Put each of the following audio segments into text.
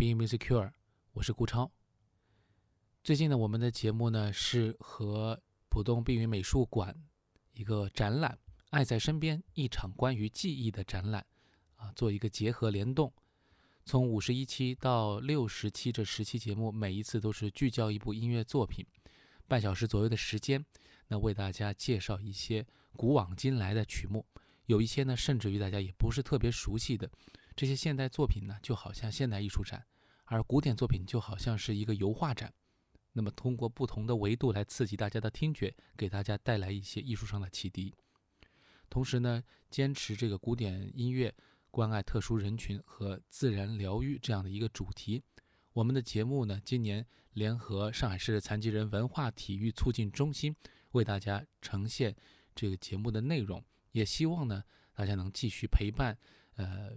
Being Musicure，我是顾超。最近呢，我们的节目呢是和浦东碧云美术馆一个展览《爱在身边》一场关于记忆的展览啊，做一个结合联动。从五十一期到六十期这十期节目，每一次都是聚焦一部音乐作品，半小时左右的时间，那为大家介绍一些古往今来的曲目，有一些呢，甚至于大家也不是特别熟悉的。这些现代作品呢，就好像现代艺术展，而古典作品就好像是一个油画展。那么，通过不同的维度来刺激大家的听觉，给大家带来一些艺术上的启迪。同时呢，坚持这个古典音乐关爱特殊人群和自然疗愈这样的一个主题。我们的节目呢，今年联合上海市残疾人文化体育促进中心，为大家呈现这个节目的内容。也希望呢，大家能继续陪伴，呃。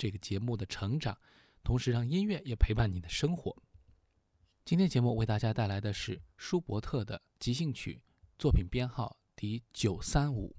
这个节目的成长，同时让音乐也陪伴你的生活。今天节目为大家带来的是舒伯特的即兴曲，作品编号第九三五。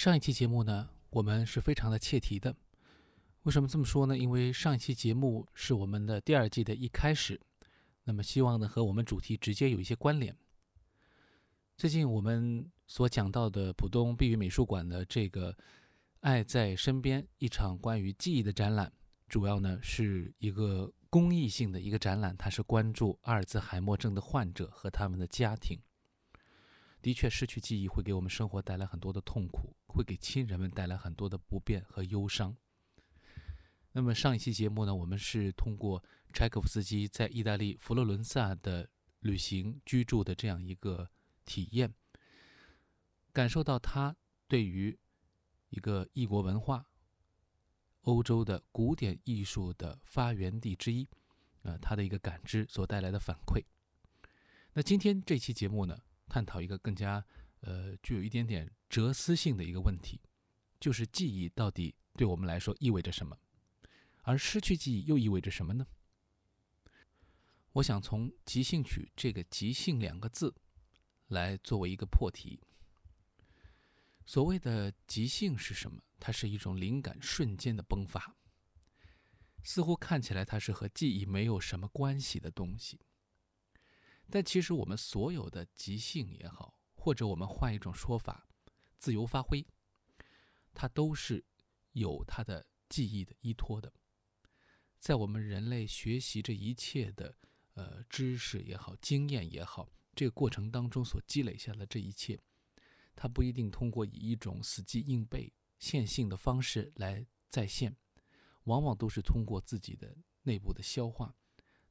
上一期节目呢，我们是非常的切题的。为什么这么说呢？因为上一期节目是我们的第二季的一开始，那么希望呢和我们主题直接有一些关联。最近我们所讲到的浦东碧云美术馆的这个“爱在身边”一场关于记忆的展览，主要呢是一个公益性的一个展览，它是关注阿尔兹海默症的患者和他们的家庭。的确，失去记忆会给我们生活带来很多的痛苦，会给亲人们带来很多的不便和忧伤。那么上一期节目呢，我们是通过柴可夫斯基在意大利佛罗伦萨的旅行居住的这样一个体验，感受到他对于一个异国文化、欧洲的古典艺术的发源地之一，呃，他的一个感知所带来的反馈。那今天这期节目呢，探讨一个更加呃具有一点点哲思性的一个问题，就是记忆到底对我们来说意味着什么？而失去记忆又意味着什么呢？我想从“即兴曲”这个“即兴”两个字来作为一个破题。所谓的即兴是什么？它是一种灵感瞬间的迸发，似乎看起来它是和记忆没有什么关系的东西。但其实我们所有的即兴也好，或者我们换一种说法，自由发挥，它都是有它的记忆的依托的。在我们人类学习这一切的，呃，知识也好，经验也好，这个过程当中所积累下的这一切，它不一定通过以一种死记硬背、线性的方式来再现，往往都是通过自己的内部的消化，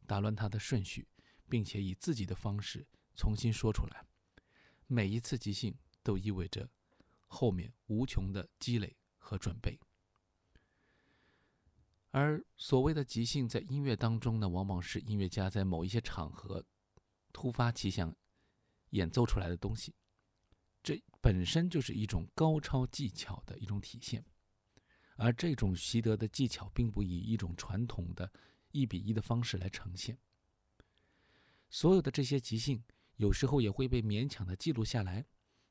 打乱它的顺序，并且以自己的方式重新说出来。每一次即兴都意味着后面无穷的积累和准备。而所谓的即兴，在音乐当中呢，往往是音乐家在某一些场合突发奇想演奏出来的东西。这本身就是一种高超技巧的一种体现。而这种习得的技巧，并不以一种传统的一比一的方式来呈现。所有的这些即兴，有时候也会被勉强的记录下来。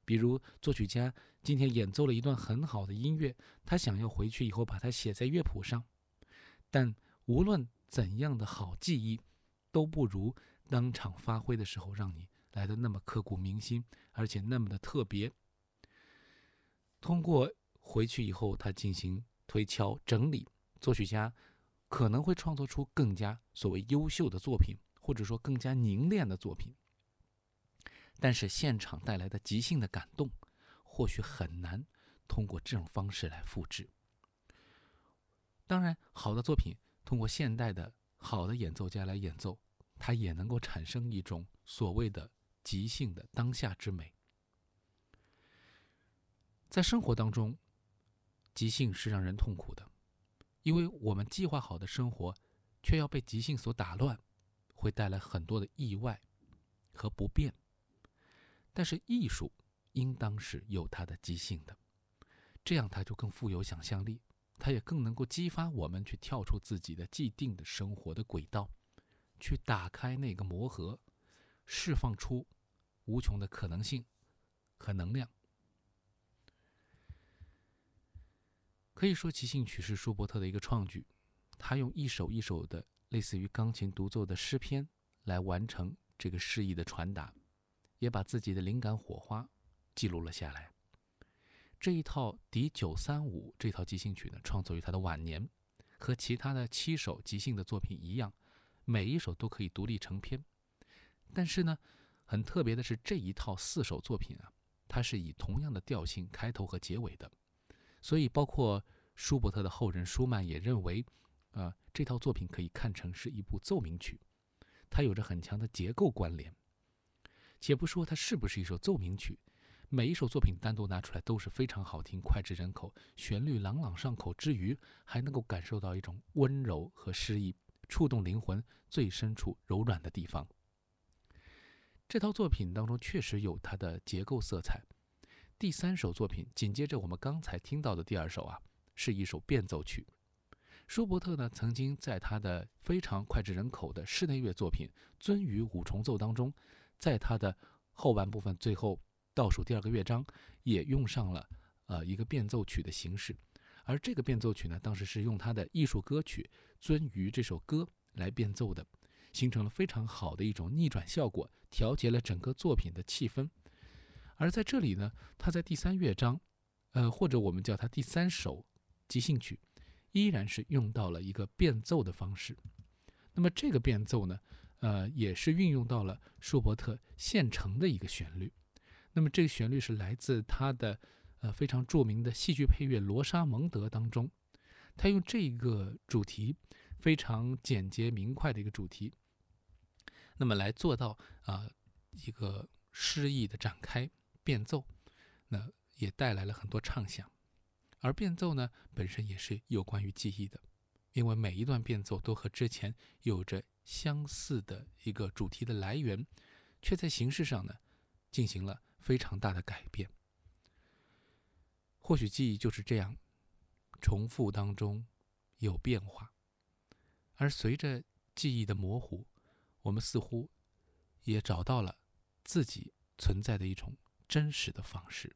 比如，作曲家今天演奏了一段很好的音乐，他想要回去以后把它写在乐谱上。但无论怎样的好记忆，都不如当场发挥的时候让你来的那么刻骨铭心，而且那么的特别。通过回去以后，他进行推敲整理，作曲家可能会创作出更加所谓优秀的作品，或者说更加凝练的作品。但是现场带来的即兴的感动，或许很难通过这种方式来复制。当然，好的作品通过现代的好的演奏家来演奏，它也能够产生一种所谓的即兴的当下之美。在生活当中，即兴是让人痛苦的，因为我们计划好的生活，却要被即兴所打乱，会带来很多的意外和不便。但是艺术应当是有它的即兴的，这样它就更富有想象力。它也更能够激发我们去跳出自己的既定的生活的轨道，去打开那个魔盒，释放出无穷的可能性和能量。可以说，即兴曲是舒伯特的一个创举，他用一首一首的类似于钢琴独奏的诗篇来完成这个诗意的传达，也把自己的灵感火花记录了下来。这一套第九三五这套即兴曲呢，创作于他的晚年，和其他的七首即兴的作品一样，每一首都可以独立成篇。但是呢，很特别的是这一套四首作品啊，它是以同样的调性开头和结尾的，所以包括舒伯特的后人舒曼也认为，啊，这套作品可以看成是一部奏鸣曲，它有着很强的结构关联。且不说它是不是一首奏鸣曲。每一首作品单独拿出来都是非常好听、脍炙人口，旋律朗朗上口之余，还能够感受到一种温柔和诗意，触动灵魂最深处柔软的地方。这套作品当中确实有它的结构色彩。第三首作品紧接着我们刚才听到的第二首啊，是一首变奏曲。舒伯特呢曾经在他的非常脍炙人口的室内乐作品《鳟鱼五重奏》当中，在他的后半部分最后。倒数第二个乐章也用上了，呃一个变奏曲的形式，而这个变奏曲呢，当时是用他的艺术歌曲《鳟鱼》这首歌来变奏的，形成了非常好的一种逆转效果，调节了整个作品的气氛。而在这里呢，他在第三乐章，呃，或者我们叫它第三首即兴曲，依然是用到了一个变奏的方式。那么这个变奏呢，呃，也是运用到了舒伯特现成的一个旋律。那么这个旋律是来自他的呃非常著名的戏剧配乐《罗莎蒙德》当中，他用这个主题非常简洁明快的一个主题，那么来做到啊一个诗意的展开。变奏，那也带来了很多畅想，而变奏呢本身也是有关于记忆的，因为每一段变奏都和之前有着相似的一个主题的来源，却在形式上呢进行了非常大的改变。或许记忆就是这样，重复当中有变化，而随着记忆的模糊，我们似乎也找到了自己存在的一种。真实的方式。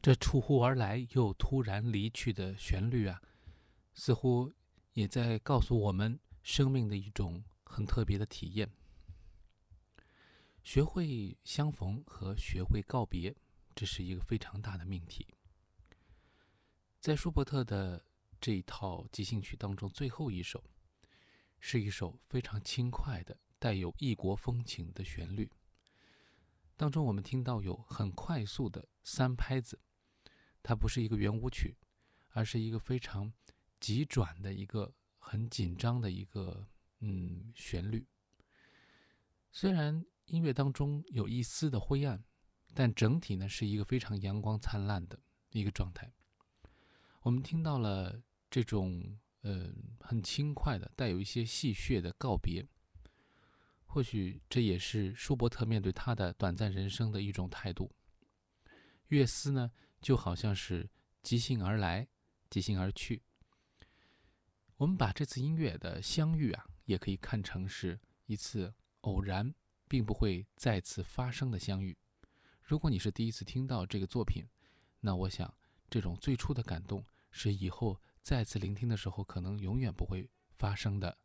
这出乎而来又突然离去的旋律啊，似乎也在告诉我们生命的一种很特别的体验。学会相逢和学会告别，这是一个非常大的命题。在舒伯特的这一套即兴曲当中，最后一首是一首非常轻快的、带有异国风情的旋律。当中我们听到有很快速的三拍子，它不是一个圆舞曲，而是一个非常急转的一个很紧张的一个嗯旋律。虽然音乐当中有一丝的灰暗，但整体呢是一个非常阳光灿烂的一个状态。我们听到了这种呃很轻快的、带有一些戏谑的告别。或许这也是舒伯特面对他的短暂人生的一种态度。乐思呢，就好像是即兴而来，即兴而去。我们把这次音乐的相遇啊，也可以看成是一次偶然，并不会再次发生的相遇。如果你是第一次听到这个作品，那我想这种最初的感动，是以后再次聆听的时候，可能永远不会发生的。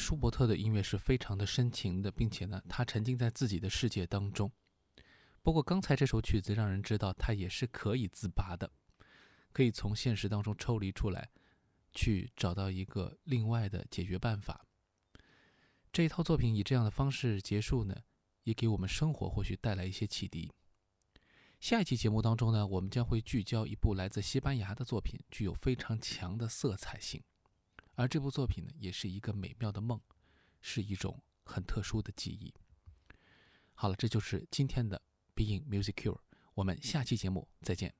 舒伯特的音乐是非常的深情的，并且呢，他沉浸在自己的世界当中。不过刚才这首曲子让人知道，他也是可以自拔的，可以从现实当中抽离出来，去找到一个另外的解决办法。这一套作品以这样的方式结束呢，也给我们生活或许带来一些启迪。下一期节目当中呢，我们将会聚焦一部来自西班牙的作品，具有非常强的色彩性，而这部作品呢，也是一个美妙的梦，是一种很特殊的记忆。好了，这就是今天的 Being Music Cure，我们下期节目再见。